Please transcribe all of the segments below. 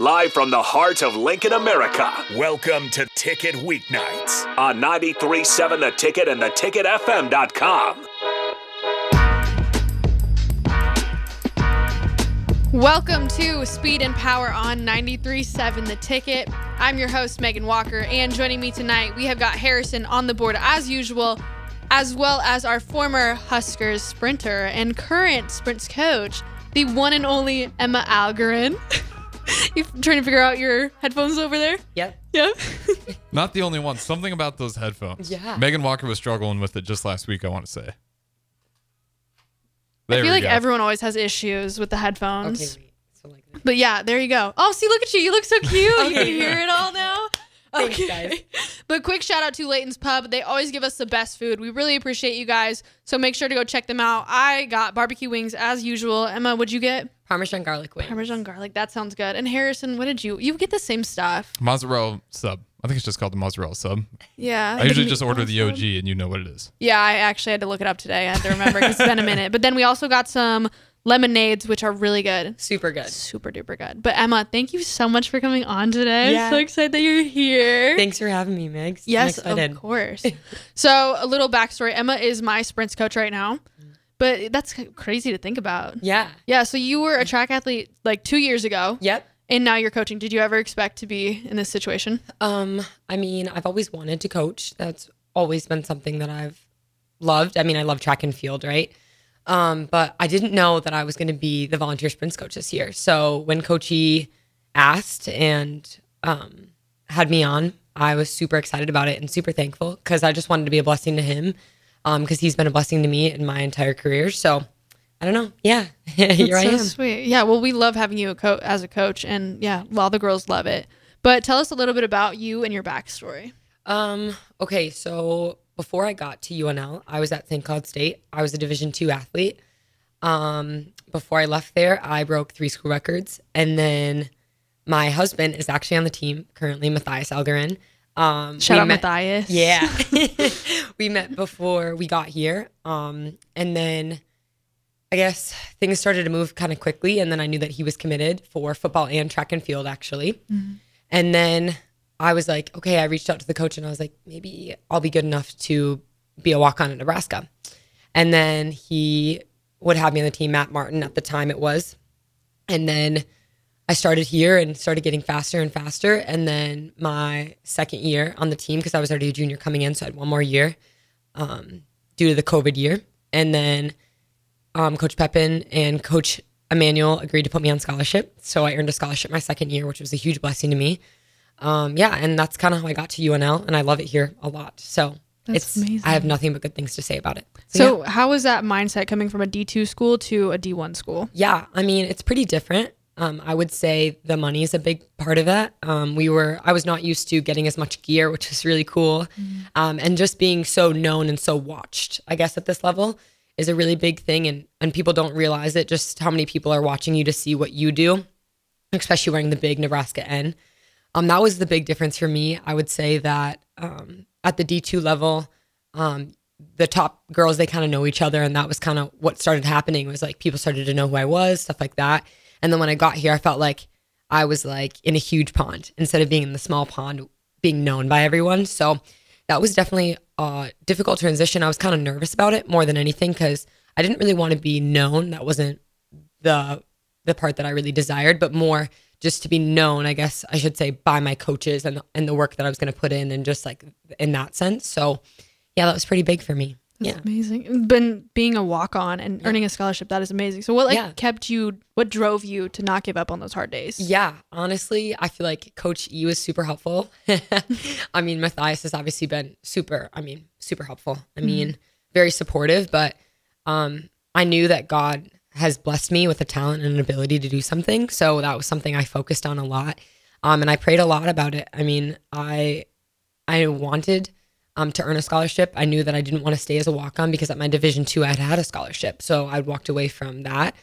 live from the heart of Lincoln, America. Welcome to Ticket Weeknights. On 93.7 The Ticket and theticketfm.com. Welcome to Speed and Power on 93.7 The Ticket. I'm your host, Megan Walker, and joining me tonight, we have got Harrison on the board as usual, as well as our former Huskers sprinter and current sprints coach, the one and only Emma Algarin. you trying to figure out your headphones over there? Yep. Yeah. Not the only one. Something about those headphones. Yeah. Megan Walker was struggling with it just last week, I want to say. There I feel like go. everyone always has issues with the headphones. Okay, wait. So like. But yeah, there you go. Oh, see, look at you. You look so cute. you can hear it all now. Thanks, guys. But quick shout out to Layton's Pub. They always give us the best food. We really appreciate you guys. So make sure to go check them out. I got barbecue wings as usual. Emma, what'd you get? Parmesan garlic wings. Parmesan garlic. That sounds good. And Harrison, what did you? You get the same stuff. Mozzarella sub. I think it's just called the mozzarella sub. Yeah. I usually just order the. OG and you know what it is. Yeah, I actually had to look it up today. I had to remember because it's been a minute. But then we also got some lemonades, which are really good. Super good. Super duper good. But Emma, thank you so much for coming on today. Yeah. So excited that you're here. Thanks for having me, Megs. Yes, I'm of course. so, a little backstory Emma is my sprints coach right now, but that's crazy to think about. Yeah. Yeah, so you were a track athlete like two years ago, Yep. and now you're coaching. Did you ever expect to be in this situation? Um, I mean, I've always wanted to coach. That's always been something that I've loved. I mean, I love track and field, right? Um, but I didn't know that I was going to be the volunteer sprints coach this year. So when Coachy asked and um, had me on, I was super excited about it and super thankful because I just wanted to be a blessing to him because he's been a blessing to me in my entire career. So I don't know. Yeah, here I so am. sweet. Yeah, well, we love having you a co- as a coach, and yeah, well, the girls love it. But tell us a little bit about you and your backstory. Um, okay, so before I got to UNL, I was at St. Cloud State. I was a Division two athlete. Um, before I left there, I broke three school records. And then my husband is actually on the team currently, Matthias Algarin. Um, Shout out met- Matthias. Yeah. we met before we got here. Um, and then I guess things started to move kind of quickly. And then I knew that he was committed for football and track and field, actually. And then I was like, okay, I reached out to the coach and I was like, maybe I'll be good enough to be a walk on at Nebraska. And then he would have me on the team, Matt Martin at the time it was. And then I started here and started getting faster and faster. And then my second year on the team, because I was already a junior coming in, so I had one more year um, due to the COVID year. And then um, Coach Pepin and Coach Emmanuel agreed to put me on scholarship. So I earned a scholarship my second year, which was a huge blessing to me. Um, yeah, and that's kind of how I got to UNL, and I love it here a lot. So That's it's amazing. I have nothing but good things to say about it. So, yeah. how was that mindset coming from a D2 school to a D1 school? Yeah, I mean, it's pretty different. Um, I would say the money is a big part of that. Um, we were, I was not used to getting as much gear, which is really cool. Um, and just being so known and so watched, I guess, at this level is a really big thing. And, and people don't realize it, just how many people are watching you to see what you do, especially wearing the big Nebraska N. Um, that was the big difference for me. I would say that um, at the D2 level, um, the top girls they kind of know each other and that was kind of what started happening was like people started to know who I was stuff like that. And then when I got here I felt like I was like in a huge pond instead of being in the small pond being known by everyone. So that was definitely a difficult transition. I was kind of nervous about it more than anything cuz I didn't really want to be known. That wasn't the the part that I really desired but more just to be known I guess I should say by my coaches and and the work that I was going to put in and just like in that sense so yeah, that was pretty big for me. That's yeah. amazing. Been being a walk on and earning a scholarship, that is amazing. So what like Yeah. kept you what drove you to not give up on those hard days? Yeah, honestly, I feel like Coach E was super helpful. I mean, Matthias has obviously been super, I mean, super helpful. I mean, very supportive, but um, I knew that God has blessed me with a talent and an ability to do something. So that was something I focused on a lot. Um, and I prayed a lot about it. I mean, I I wanted um, to earn a scholarship. I knew that I didn't want to stay as a walk on because at my Division two I had had a scholarship, so I walked away from that.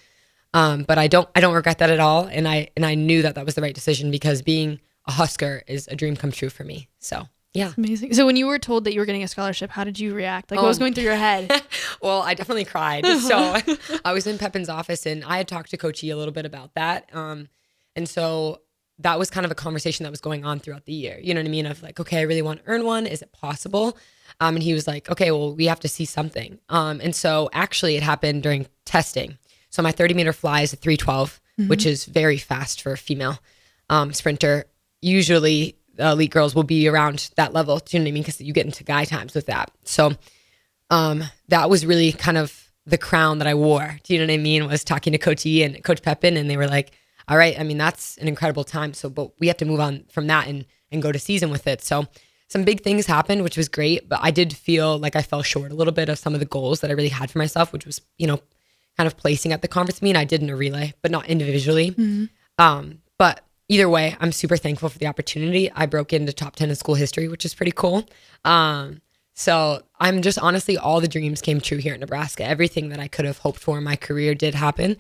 Um, but I don't I don't regret that at all, and I and I knew that that was the right decision because being a Husker is a dream come true for me. So yeah. Amazing. So when you were told that you were getting a scholarship, how did you react? Like what was Um, going through your head? well, I definitely cried. So I was in Pepin's office and I had talked to Coach E a little bit about that. Um, and so that was kind of a conversation that was going on throughout the year. You know what I mean? Of like, okay, I really want to earn one. Is it possible? Um, and he was like, okay, well, we have to see something. Um, and so actually, it happened during testing. So my 30 meter fly is a 312, which is very fast for a female um, sprinter. Usually, elite girls will be around that level. Do you know what I mean? Because you get into guy times with that. So um, that was really kind of the crown that I wore. Do you know what I mean? Was talking to Coach E and Coach Pepin, and they were like, "All right, I mean that's an incredible time. So, but we have to move on from that and and go to season with it." So, some big things happened, which was great, but I did feel like I fell short a little bit of some of the goals that I really had for myself, which was you know, kind of placing at the conference meet. I did in a relay, but not individually. Um, but either way, I'm super thankful for the opportunity. I broke into top 10 in school history, which is pretty cool. Um, so I'm just honestly, all the dreams came true here in Nebraska. Everything that I could have hoped for in my career did happen.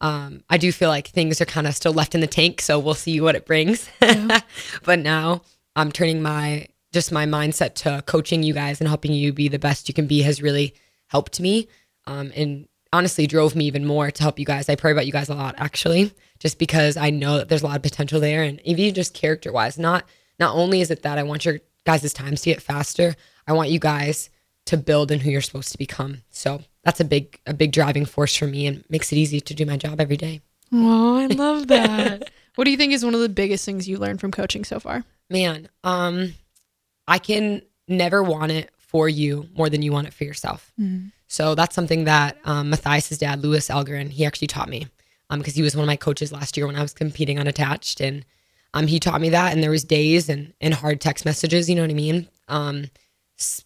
Um, I do feel like things are kind of still left in the tank, so we'll see what it brings. but now I'm turning my just my mindset to coaching you guys and helping you be the best you can be has really helped me. Um, and honestly drove me even more to help you guys. I pray about you guys a lot actually, just because I know that there's a lot of potential there. And even just character wise, not not only is it that I want your guys' times to get faster, I want you guys to build in who you're supposed to become. So that's a big a big driving force for me and makes it easy to do my job every day. Oh, I love that. what do you think is one of the biggest things you learned from coaching so far? Man, um, I can never want it for you more than you want it for yourself. So that's something that um, Matthias's dad, Lewis Algarin, he actually taught me because he was one of my coaches last year when I was competing unattached, and um, he taught me that. And there was days and and hard text messages, you know what I mean, um,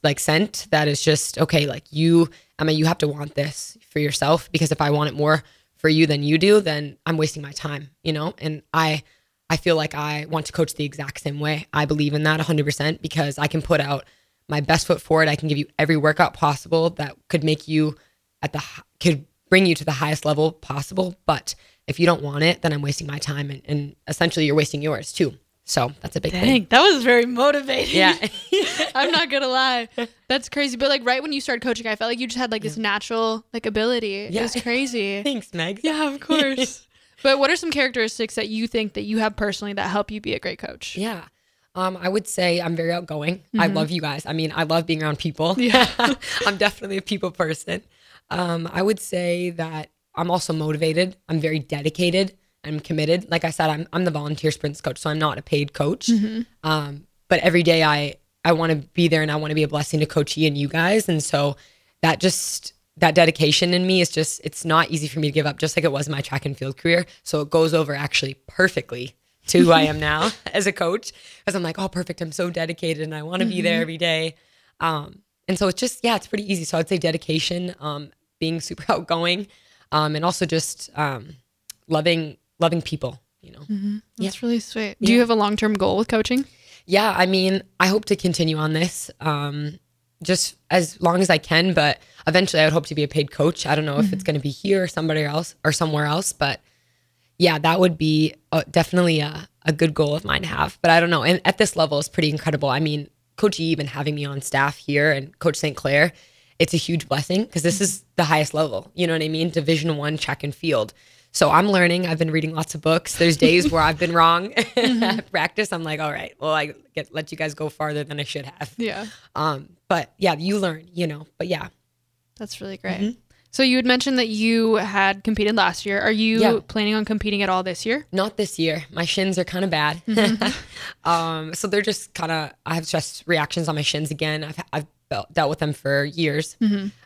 like sent that is just okay. Like you, Emma, you have to want this for yourself because if I want it more for you than you do, then I'm wasting my time, you know. And I I feel like I want to coach the exact same way. I believe in that 100% because I can put out my best foot forward. I can give you every workout possible that could make you at the could bring you to the highest level possible. But if you don't want it, then I'm wasting my time and, and essentially you're wasting yours too. So that's a big thing. That was very motivating. Yeah. I'm not gonna lie. That's crazy. But like right when you started coaching, I felt like you just had like this natural like ability. It was crazy. Thanks, Meg. yeah, of course. but what are some characteristics that you think that you have personally that help you be a great coach? Yeah. Um, I would say I'm very outgoing. I love you guys. I mean, I love being around people. Yeah. I'm definitely a people person. Um, I would say that I'm also motivated. I'm very dedicated. I'm committed. Like I said, I'm I'm the volunteer sprints coach, so I'm not a paid coach. Um, but every day I I want to be there and I want to be a blessing to Coach E and you guys. And so that just that dedication in me is just it's not easy for me to give up, just like it was in my track and field career. So it goes over actually perfectly to who I am now as a coach. Because I'm like, oh perfect, I'm so dedicated and I want to be there every day. Um, and so it's just, yeah, it's pretty easy. So I'd say dedication, um, being super outgoing, um, and also just um loving loving people, you know. That's really sweet. Do you have a long term goal with coaching? Yeah, I mean, I hope to continue on this um, just as long as I can, but eventually I would hope to be a paid coach. I don't know if it's going to be here or somebody else or somewhere else, but yeah, that would be uh, definitely a, a good goal of mine to have. But I don't know. And at this level, it's pretty incredible. I mean, Coach E even having me on staff here and Coach St. Clair, it's a huge blessing because this is the highest level. You know what I mean? Division one track and field. So I'm learning. I've been reading lots of books. There's days where I've been wrong at practice. I'm like, all right, well, I get let you guys go farther than I should have. Yeah. Um, but yeah, you learn, you know. But yeah, That's really great. So you had mentioned that you had competed last year. Are you Yeah. planning on competing at all this year? not this year. My shins are kind of bad. um, so they're just kind of. I have stress reactions on my shins again. I've I've dealt with them for years.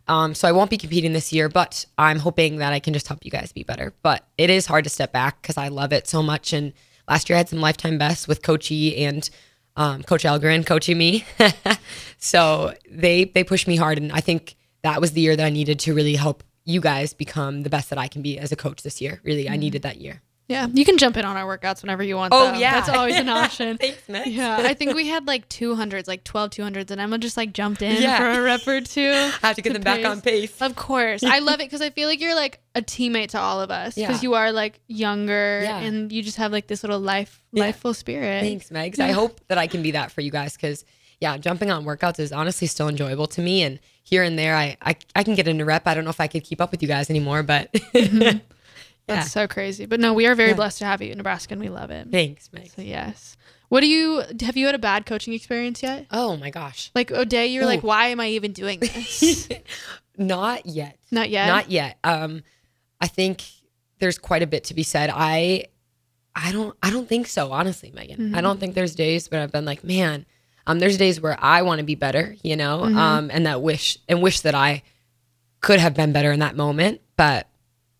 Um, so I won't be competing this year, but I'm hoping that I can just help you guys be better. But it is hard to step back because I love it so much. And last year I had some lifetime bests with Coach E and um, Coach Algarin coaching me. so they they pushed me hard, and I think that was the year that I needed to really help you guys become the best that I can be as a coach this year. Really, I mm-hmm. needed that year. Yeah. You can jump in on our workouts whenever you want. Oh, though. yeah. That's always an option. Thanks, Max. Yeah, I think we had like 200s, like 12 200s, and Emma just like jumped in Yeah. for a rep or two. I have to get them back on pace. Of course. I love it because I feel like you're like a teammate to all of us because Yeah. you are like younger Yeah. and you just have like this little life, lifeful spirit. Thanks, Megs. I hope that I can be that for you guys because, yeah, jumping on workouts is honestly still enjoyable to me. And here and there, I, I, I can get into rep. I don't know if I could keep up with you guys anymore, but Yeah. That's so crazy. But no, we are very Yeah. blessed to have you in Nebraska and we love it. Thanks, Meg. So yes. What do you have you had a bad coaching experience yet? Oh my gosh. Like a day you're like, why am I even doing this? Not yet. Not yet. Not yet. Um, I think there's quite a bit to be said. I, I don't, I don't think so. Honestly, Megan, Mm-hmm. I don't think there's days where I've been like, man. Um, there's days where I want to be better, you know, Mm-hmm. um, and that wish and wish that I could have been better in that moment, but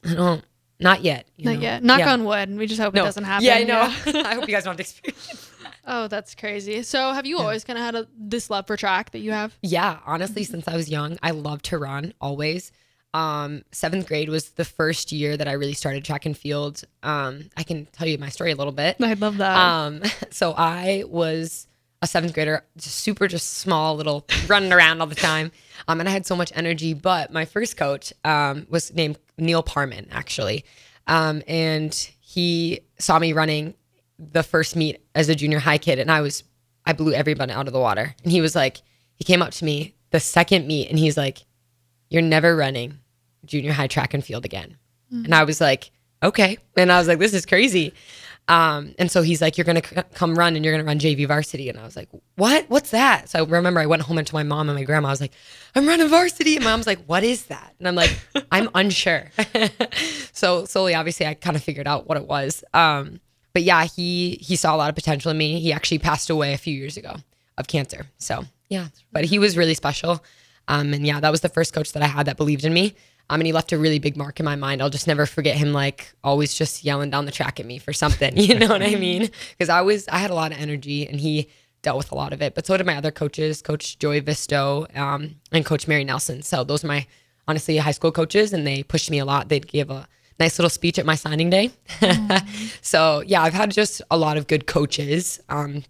I don't. Not yet. you Not know? yet. Knock Yeah. on wood. And we just hope it doesn't happen. Yeah, I know. I hope you guys don't have to experience. Oh, that's crazy. So have you always kind of had a, this love for track that you have? Yeah, honestly, since I was young, I loved to run always. Um, seventh grade was the first year that I really started track and field. Um, I can tell you my story a little bit. I love that. Um, so I was a seventh grader, just super, just small, little, running around all the time. Um, and I had so much energy. But my first coach um, was named Neil Parman, actually, um, and he saw me running the first meet as a junior high kid, and I was, I blew everybody out of the water. And he was like, he came up to me the second meet, and he's like, "You're never running junior high track and field again." And I was like, okay. And I was like, this is crazy. Um, and so he's like, you're to c- come run and you're to run JV varsity. And I was like, what? What's that? So I remember I went home and to my mom and my grandma. I was like, I'm running varsity. And mom's like, what is that? And I'm like, I'm unsure. so slowly, obviously, I kind of figured out what it was. Um, but yeah, he he saw a lot of potential in me. He actually passed away a few years ago of cancer. So yeah, but he was really special. Um, and yeah, that was the first coach that I had that believed in me. Um, and he left a really big mark in my mind. I'll just never forget him, like always just yelling down the track at me for something. You know what I mean? Because I was, I had a lot of energy, and he dealt with a lot of it. But so did my other coaches, Coach Joey Visto um, and Coach Mary Nelson. So those are my honestly high school coaches, and they pushed me a lot. They'd give a nice little speech at my signing day. so yeah, I've had just a lot of good coaches um,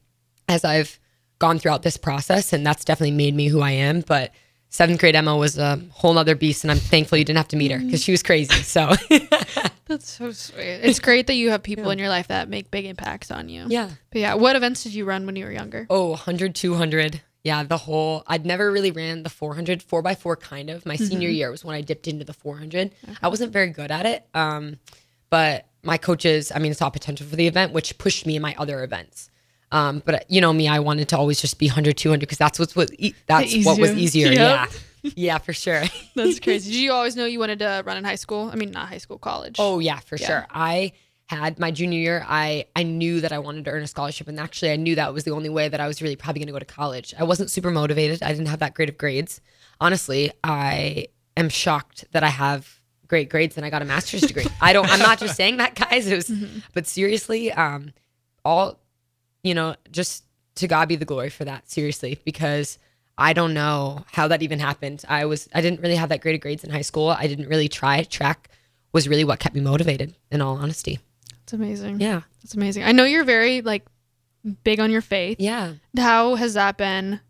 as I've gone throughout this process, and that's definitely made me who I am. But seventh grade Emma was a whole other beast, and I'm thankful you didn't have to meet her because she was crazy. So That's so sweet. It's great that you have people in your life that make big impacts on you. yeah. But yeah, what events did you run when you were younger? Oh, 100, 200. Yeah, the whole, I'd never really ran the 400, 4 by 4 kind of. My senior year was when I dipped into the 400. I wasn't very good at it. Um, but my coaches, I mean, saw potential for the event, which pushed me in my other events. Um, but you know me, I wanted to always just be 100, 200 because that's what's what, e- that's what was easier. easier. Yep. Yeah. yeah, for sure. That's crazy. Did you always know you wanted to run in high school? I mean, not high school, college. Oh yeah, for Yeah. sure. I had my junior year. I I knew that I wanted to earn a scholarship, and actually, I knew that was the only way that I was really probably going to go to college. I wasn't super motivated. I didn't have that great of grades. Honestly, I am shocked that I have great grades and I got a master's degree. I don't. I'm not just saying that, guys. It was, but seriously, um, all you know, just to God be the glory for that. Seriously, because I don't know how that even happened. I was I didn't really have that great of grades in high school. I didn't really try. Track was really what kept me motivated. In all honesty, It's amazing. yeah, That's amazing. I know you're very like big on your faith. yeah. How has that been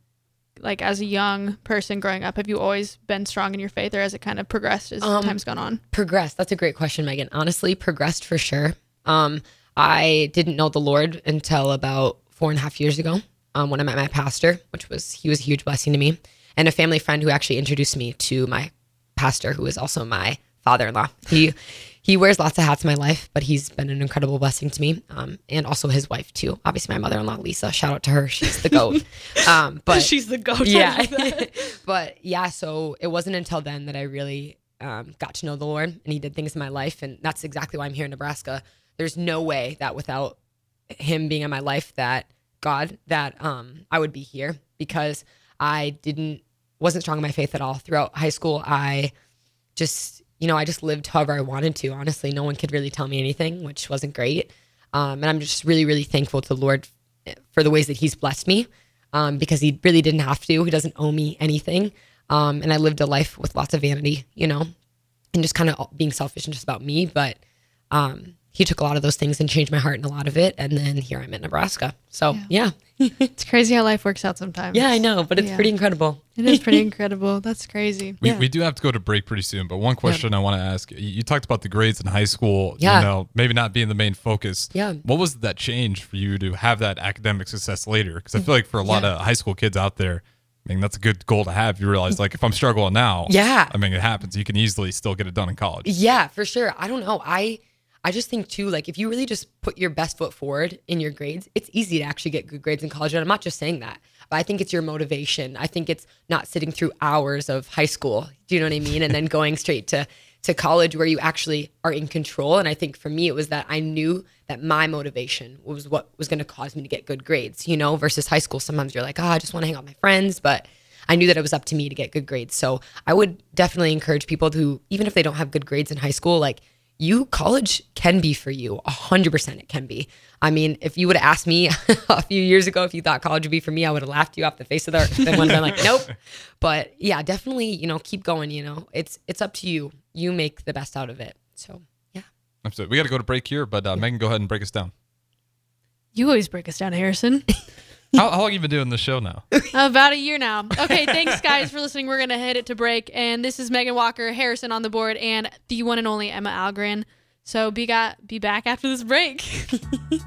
like as a young person growing up? Have you always been strong in your faith or has it kind of progressed as Um, time's gone on? progressed that's a great question megan honestly progressed for sure um i didn't know the lord until about four and a half years ago um, when i met my pastor which was he was a huge blessing to me and a family friend who actually introduced me to my pastor who is also my father-in-law. He he wears lots of hats in my life but he's been an incredible blessing to me um, and also his wife too. Obviously my mother-in-law lisa shout out to her. She's the goat. Um, but She's the go-to. yeah. But yeah so it wasn't until then that i really um, got to know the lord and he did things in my life and that's exactly why i'm here in nebraska there's no way that without him being in my life that god that um, i would be here because i didn't wasn't strong in my faith at all. Throughout high school i just you know i just lived however i wanted to. Honestly no one could really tell me anything which wasn't great. Um, and i'm just really really thankful to the lord for the ways that he's blessed me um, because he really didn't have to. He doesn't owe me anything. Um, and i lived a life with lots of vanity you know and just kind of being selfish and just about me. But um, he took a lot of those things and changed my heart in a lot of it and then here i'm in nebraska so yeah It's crazy how life works out sometimes. yeah i know but it's Yeah. pretty incredible It is pretty incredible. That's crazy. We, Yeah. we do have to go to break pretty soon, but one question I want to ask you, you talked about the grades in high school, Yeah. you know, maybe not being the main focus. Yeah. What was that change for you to have that academic success later? Because I feel like for a lot Yeah. of high school kids out there, I mean, that's a good goal to have. You realize, like, if I'm struggling now, Yeah. I mean, it happens. You can easily still get it done in college. Yeah, for sure. I don't know. I I just think too, like if you really just put your best foot forward in your grades, it's easy to actually get good grades in college. And I'm not just saying that, but I think it's your motivation. I think it's not sitting through hours of high school. Do you know what I mean? And then going straight to to college where you actually are in control. And I think for me, it was that I knew that my motivation was what was going to cause me to get good grades, you know, versus high school. Sometimes you're like, oh, I just want to hang out with my friends. But I knew that it was up to me to get good grades. So I would definitely encourage people who, even if they don't have good grades in high school, like you, college can be for you. A hundred percent it can be. I mean, if you would have asked me a few years ago if you thought college would be for me, I would have laughed you off the face of the earth. and would have been like, nope. But yeah, definitely, you know, keep going, you know. It's it's up to you. You make the best out of it. So yeah. Absolutely. We got to go to break here, but uh, Megan, go ahead and break us down. You always break us down, Harrison. How, how long have you been doing the show now? About a year now. Okay, thanks guys for listening. We're gonna hit it to break, and this is Megan Walker, Harrison on the board, and the one and only Emma Algarin. So be got be back after this break.